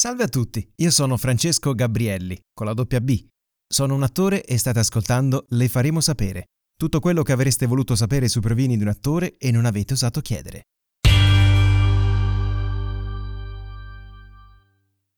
Salve a tutti, io sono Francesco Gabrielli, con la doppia B. Sono un attore e state ascoltando Le faremo sapere. Tutto quello che avreste voluto sapere sui provini di un attore e non avete osato chiedere.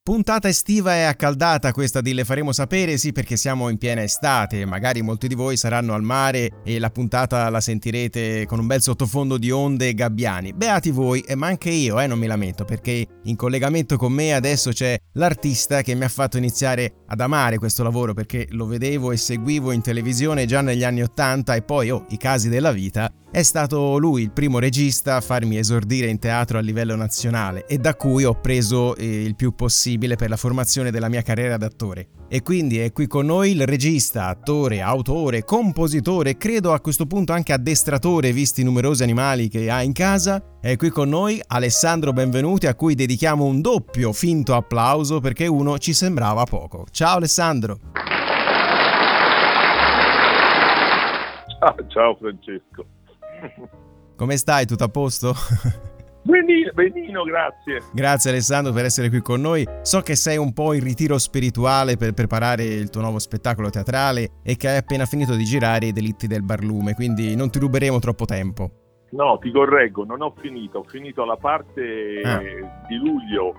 Puntata estiva e accaldata questa di Le faremo sapere, sì perché siamo in piena estate, magari molti di voi saranno al mare e la puntata la sentirete con un bel sottofondo di onde e gabbiani. Beati voi, e ma anche io, eh, non mi lamento, perché in collegamento con me adesso c'è l'artista che mi ha fatto iniziare ad amare questo lavoro perché lo vedevo e seguivo in televisione già negli anni Ottanta e poi, oh, i casi della vita, è stato lui il primo regista a farmi esordire in teatro a livello nazionale e da cui ho preso eh, il più possibile per la formazione della mia carriera d'attore. E quindi è qui con noi il regista, attore, autore, compositore, credo a questo punto anche addestratore visti i numerosi animali che ha in casa. È qui con noi Alessandro Benvenuti a cui dedichiamo un doppio finto applauso perché uno ci sembrava poco. Ciao Alessandro! Ah, ciao Francesco. Come stai? Tutto a posto? Benino, benino, grazie. Grazie Alessandro per essere qui con noi. So che sei un po' in ritiro spirituale per preparare il tuo nuovo spettacolo teatrale e che hai appena finito di girare i delitti del barlume, quindi non ti ruberemo troppo tempo. No, ti correggo, non ho finito, ho finito la parte Ah. di luglio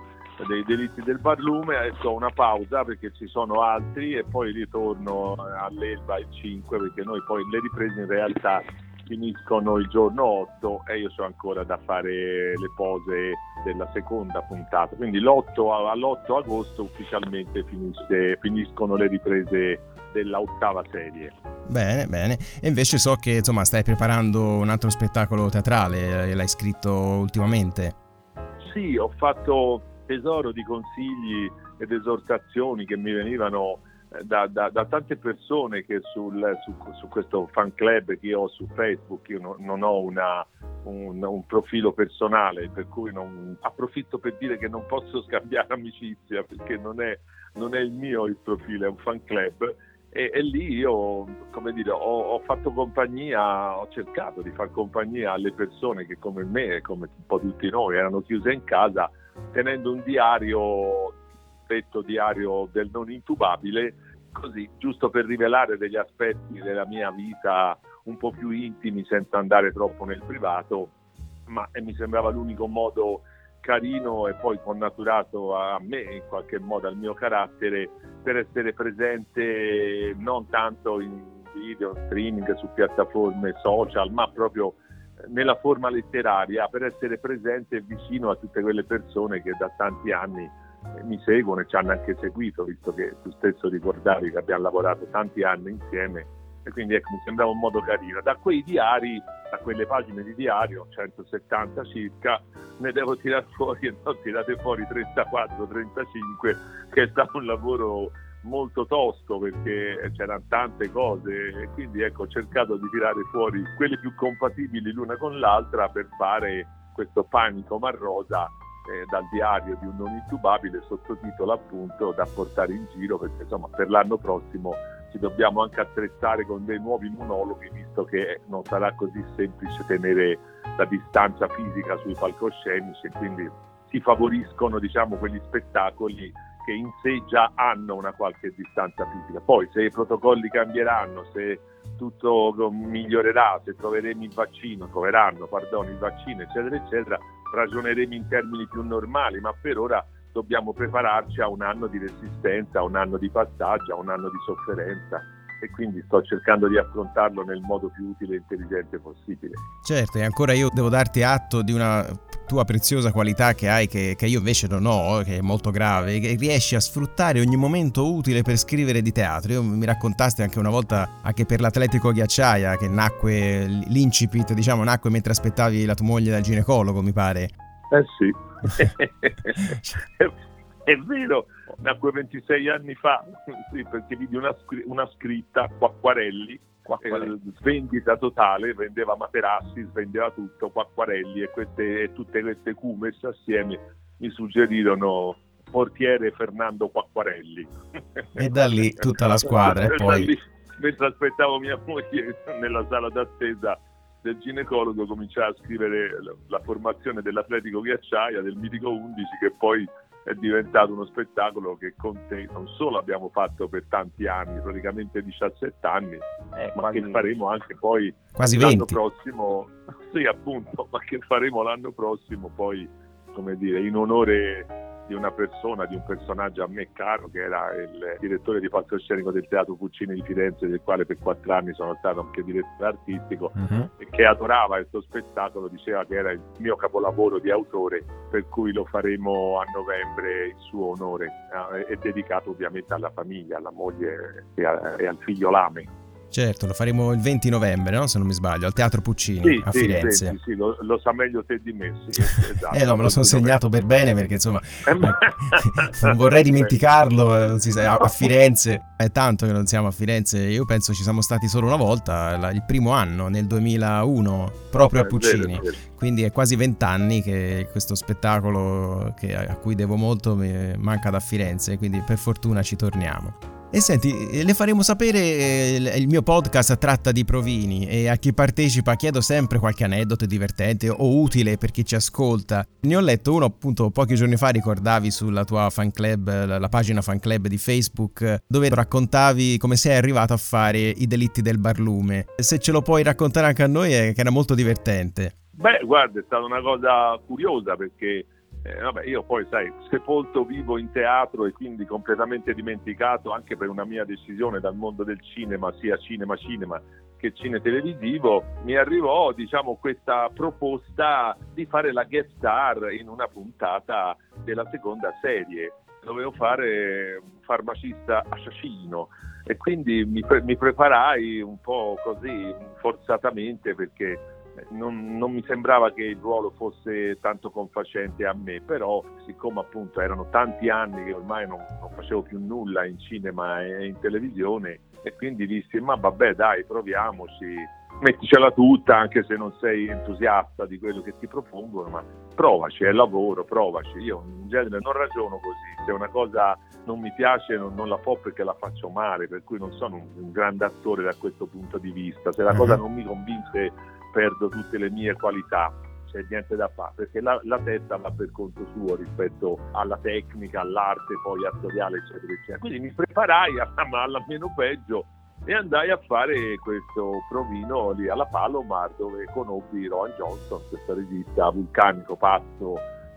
dei delitti del barlume, adesso ho una pausa perché ci sono altri e poi ritorno all'Elba il 5 perché noi poi le riprese in realtà finiscono il giorno 8 e io ho ancora da fare le pose della seconda puntata. Quindi l'8, all'8 agosto ufficialmente finisce- finiscono le riprese della ottava serie. Bene, bene. E invece so che insomma stai preparando un altro spettacolo teatrale, eh, l'hai scritto ultimamente. Sì, ho fatto tesoro di consigli ed esortazioni che mi venivano eh, da, da- da tante persone che sul- su, su questo fan club che io ho su Facebook, io no- non ho una- un, un profilo personale, per cui non, approfitto per dire che non posso scambiare amicizia perché non è, non è il mio il profilo, è un fan club. E, e lì io, come dire, ho, ho fatto compagnia, ho cercato di far compagnia alle persone che come me, come un po' tutti noi, erano chiuse in casa, tenendo un diario, detto diario del non intubabile, così, giusto per rivelare degli aspetti della mia vita un po' più intimi senza andare troppo nel privato, ma e mi sembrava l'unico modo carino e poi connaturato a me, in qualche modo al mio carattere, per essere presente non tanto in video, streaming, su piattaforme social, ma proprio nella forma letteraria, per essere presente e vicino a tutte quelle persone che da tanti anni eh, mi seguono e ci hanno anche seguito, visto che tu stesso ricordavi che abbiamo lavorato tanti anni insieme e quindi ecco, mi sembrava un modo carino. Da quei diari, da quelle pagine di diario, 170 circa, ne devo tirare fuori e ne ho tirate fuori 34-35, che è stato un lavoro molto tosto perché c'erano tante cose e quindi ecco ho cercato di tirare fuori quelle più compatibili l'una con l'altra per fare questo panico marrosa eh, dal diario di un non intubabile sottotitolo appunto da portare in giro perché insomma per l'anno prossimo ci dobbiamo anche attrezzare con dei nuovi monologhi visto che non sarà così semplice tenere la distanza fisica sui palcoscenici quindi si favoriscono diciamo quegli spettacoli che in sé già hanno una qualche distanza fisica. Poi se i protocolli cambieranno, se tutto migliorerà, se troveremo il vaccino, troveranno, perdono, il vaccino, eccetera, eccetera, ragioneremo in termini più normali, ma per ora dobbiamo prepararci a un anno di resistenza, a un anno di passaggio, a un anno di sofferenza e quindi sto cercando di affrontarlo nel modo più utile e intelligente possibile. Certo, e ancora io devo darti atto di una tua preziosa qualità che hai, che, che io invece non ho, che è molto grave, che riesci a sfruttare ogni momento utile per scrivere di teatro. Io mi raccontasti anche una volta, anche per l'Atletico Ghiacciaia, che nacque, l'incipit, diciamo, nacque mentre aspettavi la tua moglie dal ginecologo, mi pare. Eh sì. È vero, nacque 26 anni fa, sì, perché vidi una, una scritta, Quacquarelli, eh, svendita totale, vendeva materassi, svendeva tutto, Quacquarelli e, queste, e tutte queste messe assieme mi suggerirono portiere Fernando Quacquarelli. E da lì tutta la squadra. e poi... Lì, mentre aspettavo mia moglie nella sala d'attesa del ginecologo, cominciai a scrivere la formazione dell'Atletico Ghiacciaia, del mitico 11, che poi è diventato uno spettacolo che con te non solo abbiamo fatto per tanti anni, praticamente 17 anni, eh, ma che faremo anche poi quasi l'anno prossimo, sì appunto, ma che faremo l'anno prossimo poi, come dire, in onore di una persona, di un personaggio a me caro che era il direttore di palcoscenico del Teatro Puccini di Firenze, del quale per quattro anni sono stato anche direttore artistico uh-huh. e che adorava questo spettacolo, diceva che era il mio capolavoro di autore, per cui lo faremo a novembre in suo onore eh, e dedicato ovviamente alla famiglia, alla moglie e, e al figlio Lame. Certo, lo faremo il 20 novembre, no? se non mi sbaglio, al Teatro Puccini sì, a sì, Firenze. Sì, sì, lo, lo, sa meglio te di me. Sì, esatto. eh no, me lo sono segnato per bene perché insomma eh, non vorrei dimenticarlo eh, sa, a Firenze. È tanto che non siamo a Firenze, io penso ci siamo stati solo una volta, il primo anno, nel 2001, proprio a Puccini. Quindi è quasi vent'anni che questo spettacolo che, a cui devo molto manca da Firenze, quindi per fortuna ci torniamo. E senti, eh, le faremo sapere, eh, il mio podcast tratta di provini e a chi partecipa chiedo sempre qualche aneddoto divertente o utile per chi ci ascolta. Ne ho letto uno appunto pochi giorni fa, ricordavi sulla tua fan club, la pagina fan club di Facebook, dove raccontavi come sei arrivato a fare i delitti del barlume. Se ce lo puoi raccontare anche a noi è che era molto divertente. Beh, guarda, è stata una cosa curiosa perché eh, vabbè, io poi, sai, sepolto vivo in teatro e quindi completamente dimenticato anche per una mia decisione dal mondo del cinema, sia cinema-cinema che cine televisivo, mi arrivò, diciamo, questa proposta di fare la guest star in una puntata della seconda serie. Dovevo fare farmacista assassino e quindi mi, pre- mi preparai un po' così forzatamente perché non, non, mi sembrava che il ruolo fosse tanto confacente a me, però siccome appunto erano tanti anni che ormai non, non facevo più nulla in cinema e in televisione e quindi dissi ma vabbè dai proviamoci, metticela tutta anche se non sei entusiasta di quello che ti propongono, ma provaci, è lavoro, provaci. Io in genere non ragiono così, se una cosa non mi piace non, non la fa perché la faccio male, per cui non sono un, un grande attore da questo punto di vista, se la cosa mhm. non mi convince perdo tutte le mie qualità, c'è niente da fare, perché la, la, testa va per conto suo rispetto alla tecnica, all'arte poi attoriale, eccetera, eccetera. Quindi mi preparai a, alla meno peggio e andai a fare questo provino lì alla Palomar dove conobbi Rowan Johnson, questo regista vulcanico, pazzo,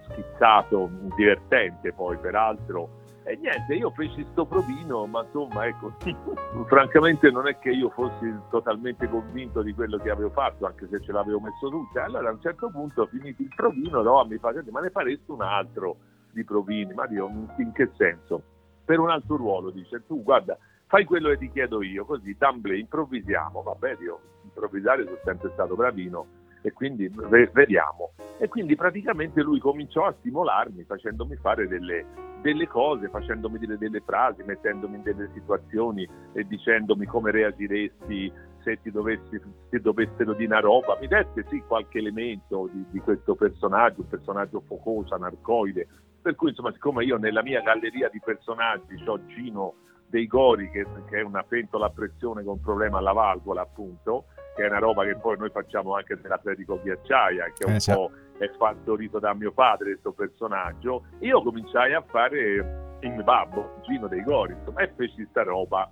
schizzato, divertente poi peraltro e niente, io feci sto provino, ma insomma, ecco, francamente non è che io fossi totalmente convinto di quello che avevo fatto, anche se ce l'avevo messo tutta. Allora a un certo punto, finito il provino, no, mi fa, ma ne faresti un altro di provini? Ma io, in che senso? Per un altro ruolo, dice, tu guarda, fai quello che ti chiedo io, così, d'amblè, improvvisiamo. Vabbè, io improvvisare sono sempre stato bravino e quindi vediamo. E quindi praticamente lui cominciò a stimolarmi facendomi fare delle, delle cose, facendomi dire delle frasi, mettendomi in delle situazioni e dicendomi come reagiresti se ti, dovessi, ti dovessero dire una roba. Mi dette sì qualche elemento di, di questo personaggio, un personaggio focoso, anarcoide. Per cui insomma, siccome io nella mia galleria di personaggi ho Gino dei Gori, che, che, è una pentola a pressione con problema alla valvola, appunto, che è una roba che poi noi facciamo anche nell'Atletico Ghiacciaia, che è un eh, po' è fattorito da mio padre questo personaggio. Io cominciai a fare il babbo, Gino dei Gori, insomma, e feci sta roba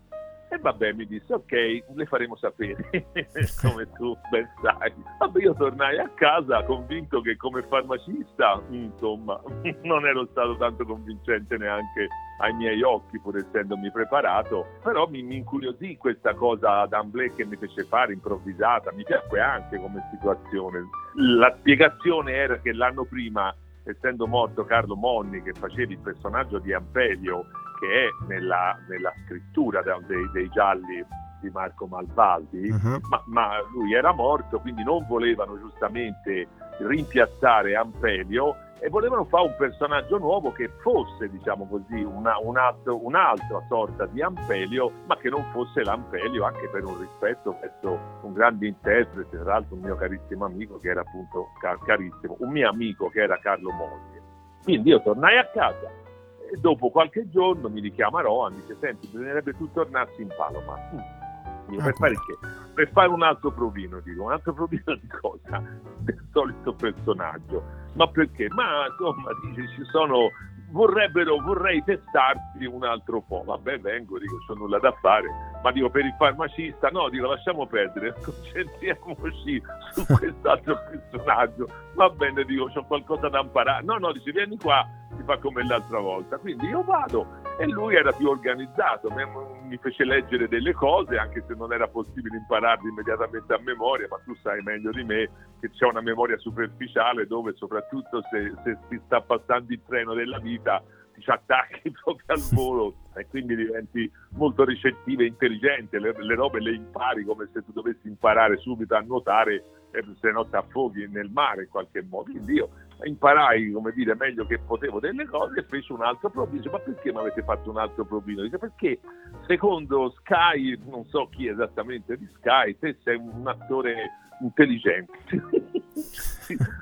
e vabbè, mi disse, ok, le faremo sapere, come tu ben sai. Vabbè, io tornai a casa convinto che come farmacista, insomma, non ero stato tanto convincente neanche ai miei occhi, pur essendomi preparato, però mi, mi incuriosì questa cosa d'Amblè che mi fece fare, improvvisata, mi piacque anche come situazione. La spiegazione era che l'anno prima, essendo morto Carlo Monni, che faceva il personaggio di Ampelio, che è nella, nella scrittura dei, dei, gialli di Marco Malvaldi, uh-huh. ma, ma, lui era morto, quindi non volevano giustamente rimpiazzare Ampelio e volevano fare un personaggio nuovo che fosse, diciamo così, una, un altro, un'altra sorta di Ampelio, ma che non fosse l'Ampelio anche per un rispetto verso un grande interprete, tra l'altro un mio carissimo amico che era appunto car- carissimo, un mio amico che era Carlo Moglie. Quindi io tornai a casa e dopo qualche giorno mi richiama Rohan, dice senti bisognerebbe tu tornarsi in Paloma. Mm per fare che? Per fare un altro provino, dico, un altro provino di cosa? Del solito personaggio. Ma perché? Ma insomma, dice, ci sono vorrebbero, vorrei testarti un altro po'. Vabbè, vengo, dico, c'ho nulla da fare. Ma dico, per il farmacista, no, dico, lasciamo perdere, concentriamoci su quest'altro personaggio. Va bene, dico, c'ho qualcosa da imparare. No, no, dice, vieni qua, si fa come l'altra volta. Quindi io vado e lui era più organizzato, mi fece leggere delle cose, anche se non era possibile impararle immediatamente a memoria, ma tu sai meglio di me che c'è una memoria superficiale dove soprattutto se, se si sta passando il treno della vita ti attacchi proprio al volo e quindi diventi molto ricettivo e intelligente, le, le robe le impari come se tu dovessi imparare subito a nuotare se no ti affoghi nel mare in qualche modo. Quindi io imparai come dire meglio che potevo delle cose e feci un altro provino. Ma perché mi avete fatto un altro provino? Dice perché secondo Sky non so chi esattamente di Sky te sei un attore intelligente.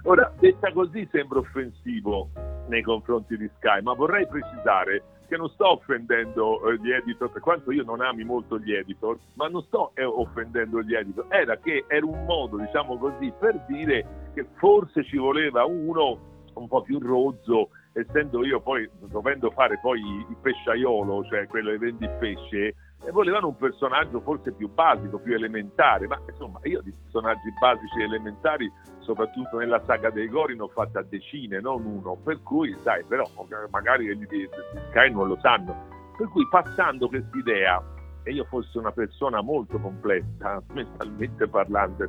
Ora detta così sembra offensivo nei confronti di Sky ma vorrei precisare che non sto offendendo eh, gli editor, per quanto io non ami molto gli editor, ma non sto eh, offendendo gli editor, era che era un modo, diciamo così, per dire che forse ci voleva uno un po' più rozzo, essendo io poi, dovendo fare poi il pesciaiolo, cioè quello che vende il pesce, e volevano un personaggio forse più basico, più elementare, ma insomma io di personaggi basici e elementari, soprattutto nella saga dei Gori, ne ho fatte a decine, non uno, per cui sai, però magari di, di Sky non lo sanno, per cui passando quest'idea e io fossi una persona molto complessa, mentalmente parlando,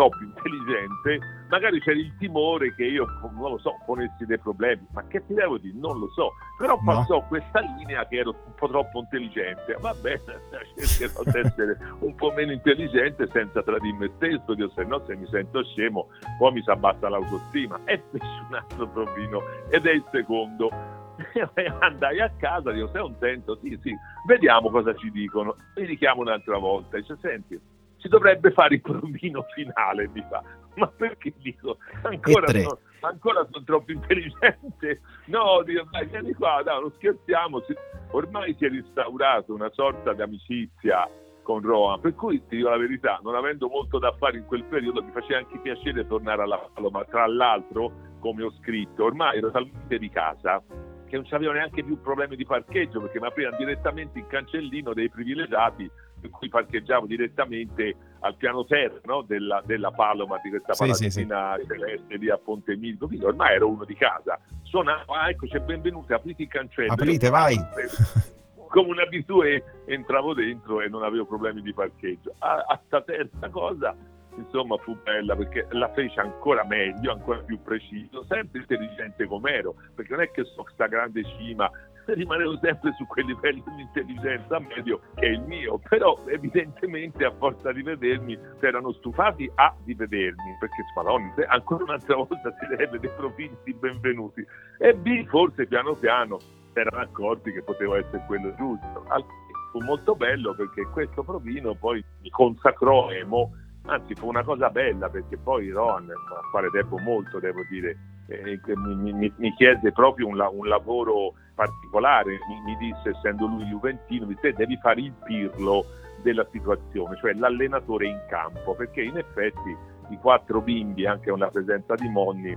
troppo intelligente, magari c'era il timore che io, non lo so, ponessi dei problemi. Ma che ti devo dire? Non lo so. Però no. passò questa linea che ero un po' troppo intelligente. Va bene, cercherò di essere un po' meno intelligente senza tradire me stesso, Dio, se no se mi sento scemo poi mi si abbassa l'autostima. E feci un altro provino ed è il secondo andai a casa, dico sei contento? Sì, sì, vediamo cosa ci dicono. Mi richiamo un'altra volta, dice senti, si dovrebbe fare il provino finale, mi fa. Ma perché dico, ancora, sono, ancora sono troppo intelligente? No, dico, dai, vieni qua, dai, non scherziamo. Ormai si è restaurato una sorta di amicizia con Roma, per cui ti dico la verità, non avendo molto da fare in quel periodo mi faceva anche piacere tornare alla Paloma, tra l'altro, come ho scritto, ormai ero talmente di casa che non c'avevano neanche più problemi di parcheggio perché mi aprivano direttamente il cancellino dei privilegiati per cui parcheggiavo direttamente al piano terra no? della, della, Paloma di questa sì, palazzina sì, sì. celeste lì a Ponte Milvio quindi ormai ero uno di casa suonavo, ah ecco c'è benvenuti aprite il cancello aprite vai come un abitudine entravo dentro e non avevo problemi di parcheggio a, a sta terza cosa insomma fu bella perché la fece ancora meglio, ancora più preciso, sempre intelligente come ero, perché non è che so questa grande cima, rimanevo sempre su quel livello di intelligenza medio che è il mio, però evidentemente a forza di vedermi si erano stufati A di vedermi, perché Spaloni ancora un'altra volta si deve dei profili di benvenuti, e B forse piano piano si erano accorti che poteva essere quello giusto. Fu molto bello perché questo provino poi mi consacrò Emo anzi fu una cosa bella perché poi Rohan, a quale devo molto, devo dire, eh, mi, mi, mi, chiese proprio un, un lavoro particolare, mi, mi, disse, essendo lui juventino, mi disse, devi fare il pirlo della situazione, cioè l'allenatore in campo, perché in effetti i quattro bimbi, anche con la presenza di Monni,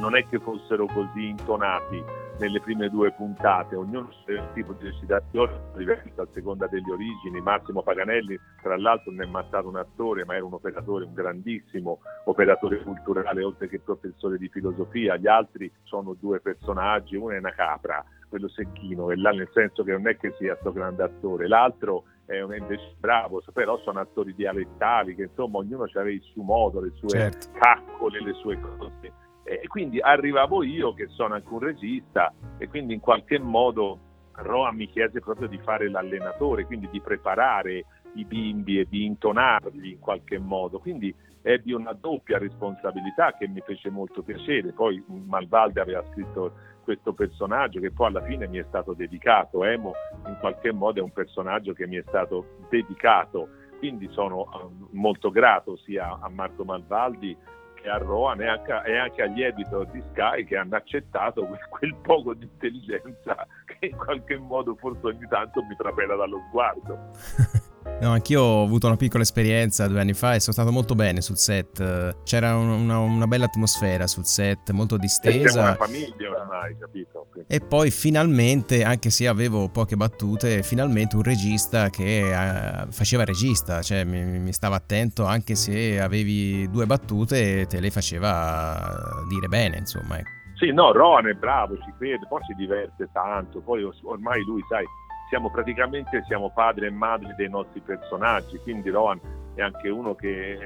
non è che fossero così intonati nelle prime due puntate, ognuno un tipo di recitazione diversa a seconda delle origini. Massimo Paganelli, tra l'altro, non è mai stato un attore, ma era un operatore, un grandissimo operatore culturale, oltre che professore di filosofia. Gli altri sono due personaggi, uno è una capra, quello secchino, e là nel senso che non è che sia questo grande attore, l'altro è un invece bravo, però sono attori dialettali che insomma ognuno aveva il suo modo, le sue certo. caccole, le sue cose e quindi arrivavo io che sono anche un regista e quindi in qualche modo Roa mi chiese proprio di fare l'allenatore, quindi di preparare i bimbi e di intonarli in qualche modo. Quindi ebbi una doppia responsabilità che mi fece molto piacere. Poi Malvalde aveva scritto questo personaggio che poi alla fine mi è stato dedicato. Emo in qualche modo è un personaggio che mi è stato dedicato, quindi sono eh, molto grato sia a Marco Malvaldi che a Rohan e anche, e anche agli editor di Sky che hanno accettato quel, quel, poco di intelligenza che in qualche modo forse ogni tanto mi trapela dallo sguardo. No, anch'io ho avuto una piccola esperienza due anni fa e sono stato molto bene sul set. C'era una, una bella atmosfera sul set, molto distesa. Siamo una famiglia ormai, capito? E poi finalmente, anche se avevo poche battute, finalmente un regista che uh, faceva regista, cioè mi, mi, stava attento anche se avevi due battute te le faceva dire bene, insomma. Ecco. Sì, no, Rohan è bravo, ci crede, poi si diverte tanto, poi ormai lui, sai siamo praticamente siamo padre e madre dei nostri personaggi, quindi Rohan è anche uno che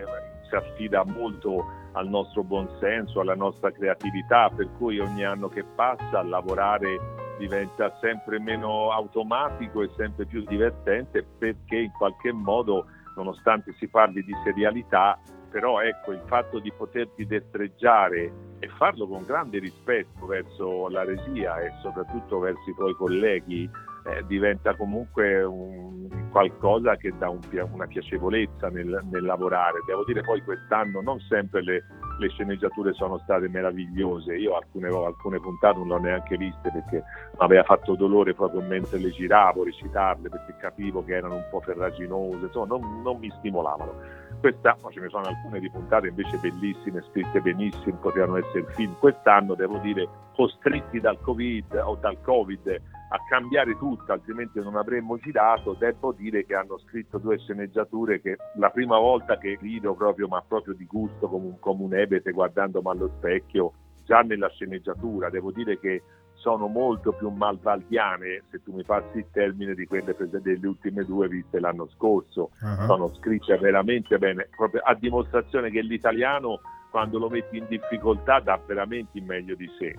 si affida molto al nostro buonsenso, alla nostra creatività, per cui ogni anno che passa a lavorare diventa sempre meno automatico e sempre più divertente perché in qualche modo, nonostante si parli di serialità, però ecco il fatto di poterti destreggiare e farlo con grande rispetto verso la regia e soprattutto verso i tuoi colleghi eh, diventa comunque un, qualcosa che dà un, una piacevolezza nel, nel, lavorare. Devo dire poi quest'anno non sempre le, le sceneggiature sono state meravigliose, io alcune, alcune puntate non le ho neanche viste perché mi aveva fatto dolore proprio mentre le giravo, recitarle perché capivo che erano un po' ferraginose, insomma non, non mi stimolavano. Quest'anno ce ne sono alcune di puntate invece bellissime, scritte benissimo, potevano essere film. Quest'anno devo dire costretti dal Covid o dal Covid a cambiare tutto, altrimenti non avremmo girato. Devo dire che hanno scritto due sceneggiature che la prima volta che rido proprio, ma proprio di gusto come un, come un ebete guardandomi allo specchio, già nella sceneggiatura, devo dire che sono molto più malvaldiane, se tu mi passi il termine, di quelle delle ultime due viste l'anno scorso. Uh-huh. Sono scritte veramente bene, proprio a dimostrazione che l'italiano quando lo metti in difficoltà dà veramente il meglio di sé.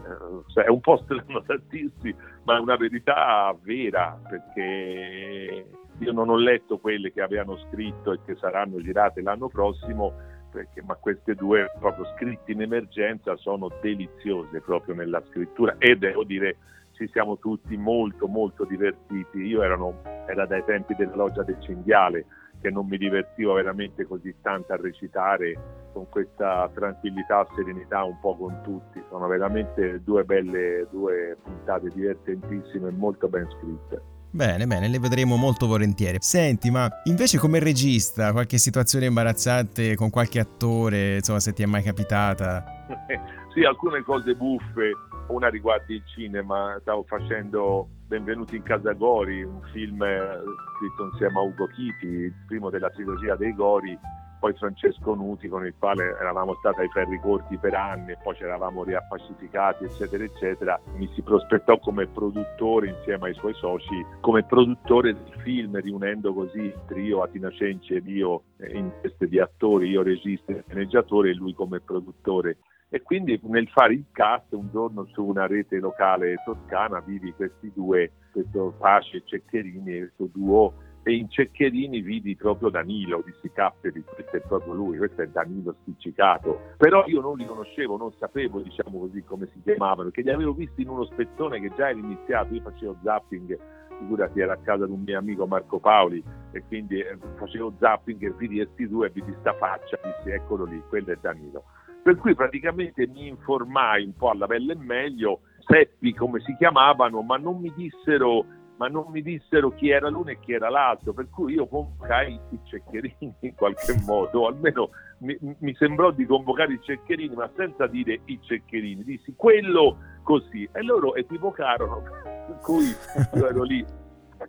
Cioè, è un po' strano da dirsi, ma è una verità vera, perché io non ho letto quelle che avevano scritto e che saranno girate l'anno prossimo, perché, ma queste due proprio scritte in emergenza sono deliziose proprio nella scrittura e devo dire ci siamo tutti molto molto divertiti. Io erano, era dai tempi della loggia del cinghiale che non mi divertivo veramente così tanto a recitare con questa tranquillità, serenità un po' con tutti. Sono veramente due belle, due puntate divertentissime e molto ben scritte. Bene, bene, le vedremo molto volentieri. Senti, ma invece come regista, qualche situazione imbarazzante con qualche attore, insomma, se ti è mai capitata? sì, alcune cose buffe. Una riguarda il cinema, stavo facendo Benvenuti in Casa Gori, un film eh, scritto insieme a Ugo Chiti, il primo della trilogia dei Gori, poi Francesco Nuti con il quale eravamo stati ai ferri corti per anni e poi ci eravamo riappacificati eccetera eccetera. Mi si prospettò come produttore insieme ai suoi soci come produttore del film riunendo così il trio Atina Cenci ed io eh, in teste di attori io regista e sceneggiatore e lui come produttore e quindi nel fare il cast un giorno su una rete locale toscana vidi questi due, questo Pace e Ceccherini, questo duo e in Ceccherini vidi proprio Danilo, dissi capperi, questo è proprio lui, questo è Danilo Spiccicato, però io non li conoscevo, non sapevo diciamo così come si chiamavano, perché li avevo visti in uno spezzone che già era iniziato, io facevo zapping, figurati era a casa di un mio amico Marco Paoli e quindi eh, facevo zapping e vidi questi due e vidi sta faccia, dissi eccolo lì, quello è Danilo. Per cui praticamente mi informai un po' alla pelle e meglio, seppi come si chiamavano, ma non mi dissero ma non mi dissero chi era l'uno e chi era l'altro, per cui io convocai i ceccherini in qualche modo, almeno mi, mi, sembrò di convocare i ceccherini, ma senza dire i ceccherini, dissi quello così, e loro equivocarono, per cui io ero lì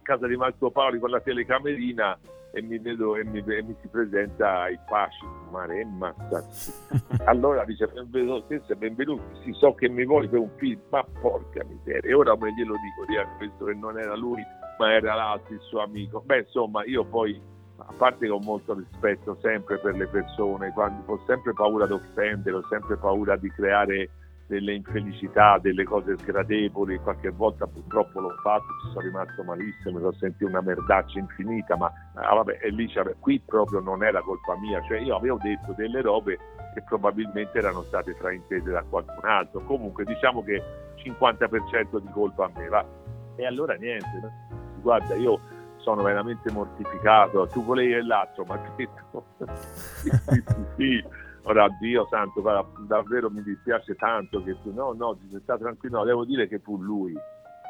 casa di Marco Paoli con la telecamerina e mi vedo e mi, e mi si presenta il Pasci Maremma allora dice benvenuto, benvenuto si so che mi vuoi per un film ma porca miseria. E ora me glielo dico di questo che non era lui ma era l'altro il suo amico. Beh insomma io poi a parte che ho molto rispetto sempre per le persone quando ho sempre paura di offendere ho sempre paura di creare delle infelicità, delle cose sgradevoli, qualche volta purtroppo l'ho fatto, ci sono rimasto malissimo, mi sono sentito una merdaccia infinita, ma ah, vabbè, e lì qui proprio non era colpa mia, cioè io avevo detto delle robe che probabilmente erano state fraintese da qualcun altro, comunque diciamo che 50% di colpa a me va. E allora niente, guarda, io sono veramente mortificato, tu volevi l'altro, ma detto sì, sì, sì. Ora, Dio santo, davvero mi dispiace tanto che tu, no, no, sta tranquillo, no, devo dire che fu lui.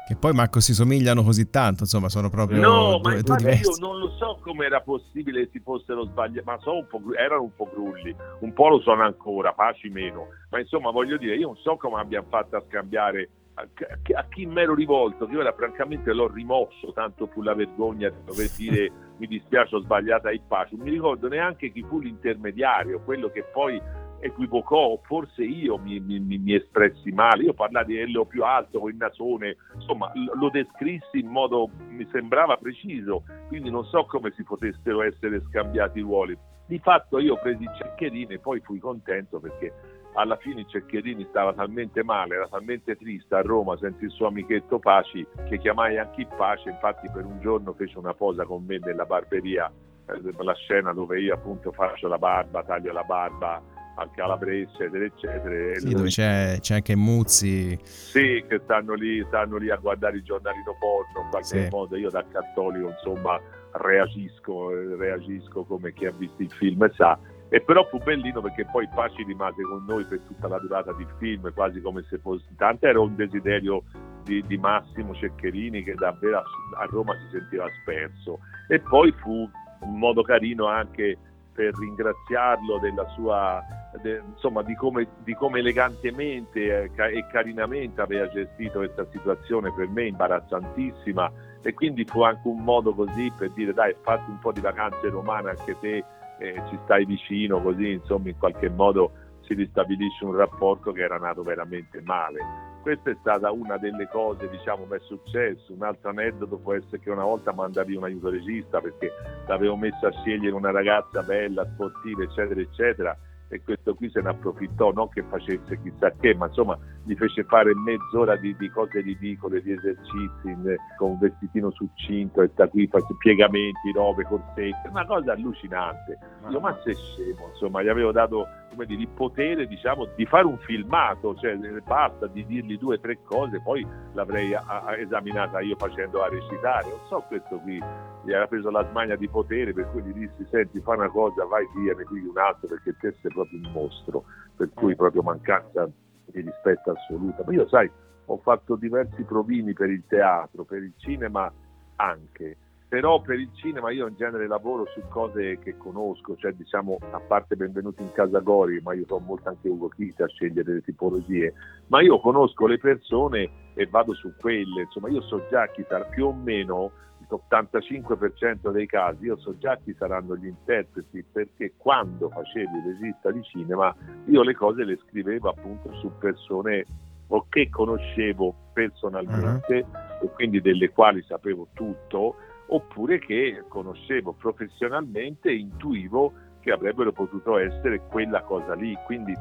Che poi Marco si somigliano così tanto, insomma, sono proprio no, due, ma due diversi. io non lo so come era possibile che si fossero sbagliati, ma so un erano un po' grulli, un po' lo sono ancora, paci meno, ma insomma voglio dire, io non so come abbiamo fatto a scambiare a, chi mi ero rivolto, che ora francamente l'ho rimosso, tanto fu la vergogna di dover dire mi dispiace ho sbagliato il pace, non mi ricordo neanche chi fu l'intermediario, quello che poi equivocò, forse io mi, mi, mi espressi male, io parlai di Elio più alto con il nasone, insomma lo descrissi in modo, mi sembrava preciso, quindi non so come si potessero essere scambiati i ruoli. Di fatto io presi il Ceccherini e poi fui contento perché alla fine Ceccherini stava talmente male, era talmente triste a Roma senza il suo amichetto Paci che chiamai anche il Pace, infatti per un giorno fece una posa con me nella barberia, eh, la scena dove io appunto faccio la barba, taglio la barba al calabrese, eccetera, eccetera. Sì, dove c'è, c'è, anche Muzzi. Sì, che stanno lì, stanno lì a guardare il giornalino porno, in qualche sì. modo io da cattolico insomma reagisco, reagisco come chi ha visto il film sa e però fu bellino perché poi Paci rimase con noi per tutta la durata del film, quasi come se fosse. Tanto era un desiderio di, di Massimo Ceccherini che davvero a, a, Roma si sentiva sperso. E poi fu un modo carino anche per ringraziarlo della sua, de, insomma, di come, di come elegantemente e, e carinamente aveva gestito questa situazione per me imbarazzantissima. E quindi fu anche un modo così per dire dai, fatti un po' di vacanze romane anche te eh, ci stai vicino, così insomma in qualche modo si ristabilisce un rapporto che era nato veramente male. Questa è stata una delle cose, diciamo, che è successo. Un altro aneddoto può essere che una volta mandavi un aiuto regista perché l'avevo messo a scegliere una ragazza bella, sportiva, eccetera, eccetera e questo qui se ne approfittò, non che facesse chissà che, ma insomma gli fece fare mezz'ora di, di cose ridicole, di esercizi in, con un vestitino succinto e sta qui, fa piegamenti, robe, corsetti, una cosa allucinante. Io ma sei scemo, insomma, gli avevo dato dire, il potere diciamo, di fare un filmato, cioè basta di dirgli due o tre cose, poi l'avrei a, a, esaminata io facendo a recitare. Non so questo qui gli era preso la smania di potere, per cui gli dissi senti fa una cosa, vai via, ne pigli un altro perché te sei proprio un mostro, per cui proprio mancanza di rispetto assoluta. Ma io sai, ho fatto diversi provini per il teatro, per il cinema anche però per il cinema io in genere lavoro su cose che conosco, cioè diciamo a parte benvenuti in casa Gori, ma io sono molto anche Ugo Chita a scegliere le tipologie, ma io conosco le persone e vado su quelle, insomma io so già chi sarà più o meno l'85% dei casi io so già chi saranno gli interpreti perché quando facevo il regista di cinema io le cose le scrivevo appunto su persone o che conoscevo personalmente uh-huh. e quindi delle quali sapevo tutto oppure che conoscevo professionalmente e intuivo che avrebbero potuto essere quella cosa lì. Quindi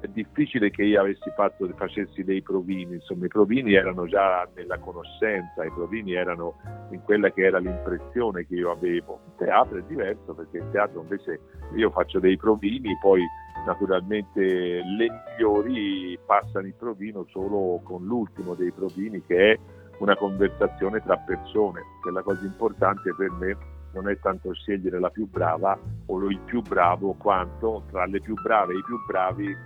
è difficile che io avessi fatto, facessi dei provini, insomma i provini erano già nella conoscenza, i provini erano in quella che era l'impressione che io avevo. Il teatro è diverso perché il teatro invece io faccio dei provini, poi naturalmente le migliori passano il provino solo con l'ultimo dei provini che è una conversazione tra persone, che la cosa importante per me non è tanto scegliere la più brava o il più bravo, quanto tra le più brave e i più bravi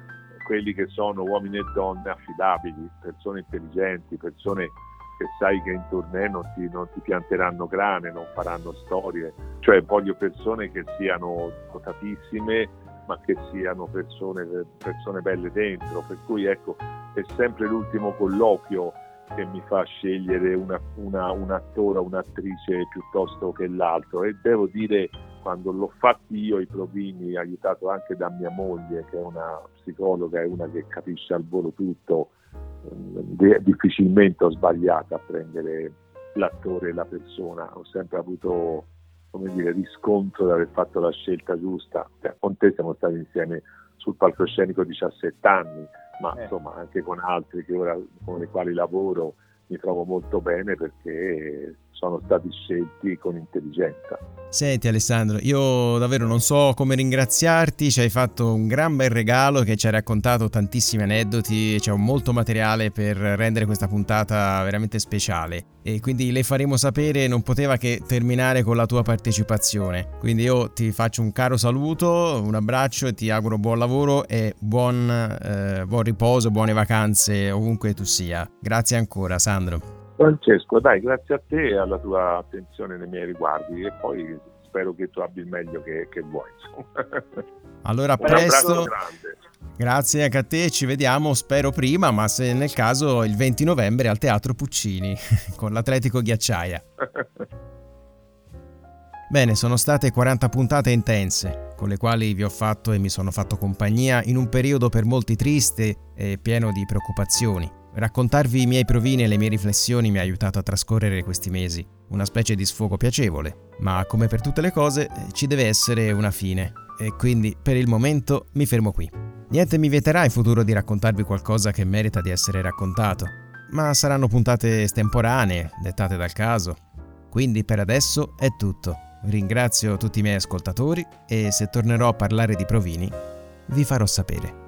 quelli che sono uomini e donne affidabili, persone intelligenti, persone che sai che in tournée non ti, non ti pianteranno grane, non faranno storie, cioè voglio persone che siano dotatissime ma che siano persone, persone belle dentro, per cui ecco è sempre l'ultimo colloquio che mi fa scegliere una, una, un attore o un'attrice piuttosto che l'altro. E devo dire quando l'ho fatto io i provini aiutato anche da mia moglie che è una psicologa è una che capisce al volo tutto eh, difficilmente ho sbagliato a prendere l'attore e la persona. Ho sempre avuto come dire riscontro di aver fatto la scelta giusta. Con te siamo stati insieme sul palcoscenico 17 anni ma eh. insomma anche con altri ora, con i quali lavoro mi trovo molto bene perché sono stati scelti con intelligenza. Senti Alessandro, io davvero non so come ringraziarti, ci hai fatto un gran bel regalo che ci hai raccontato tantissimi aneddoti, c'è molto materiale per rendere questa puntata veramente speciale e quindi le faremo sapere, non poteva che terminare con la tua partecipazione. Quindi io ti faccio un caro saluto, un abbraccio e ti auguro buon lavoro e buon, eh, buon riposo, buone vacanze ovunque tu sia. Grazie ancora Sandro. Francesco, dai, grazie a te e alla tua attenzione nei miei riguardi e poi spero che tu abbia il meglio che, che vuoi. Allora, a presto. Grazie anche a te, ci vediamo, spero prima, ma se nel caso il 20 novembre al Teatro Puccini con l'Atletico Ghiacciaia. Bene, sono state 40 puntate intense, con le quali vi ho fatto e mi sono fatto compagnia in un periodo per molti triste e pieno di preoccupazioni. Raccontarvi i miei provini e le mie riflessioni mi ha aiutato a trascorrere questi mesi, una specie di sfogo piacevole, ma come per tutte le cose ci deve essere una fine e quindi per il momento mi fermo qui. Niente mi vieterà in futuro di raccontarvi qualcosa che merita di essere raccontato, ma saranno puntate estemporanee, dettate dal caso. Quindi per adesso è tutto. Ringrazio tutti i miei ascoltatori e se tornerò a parlare di provini vi farò sapere.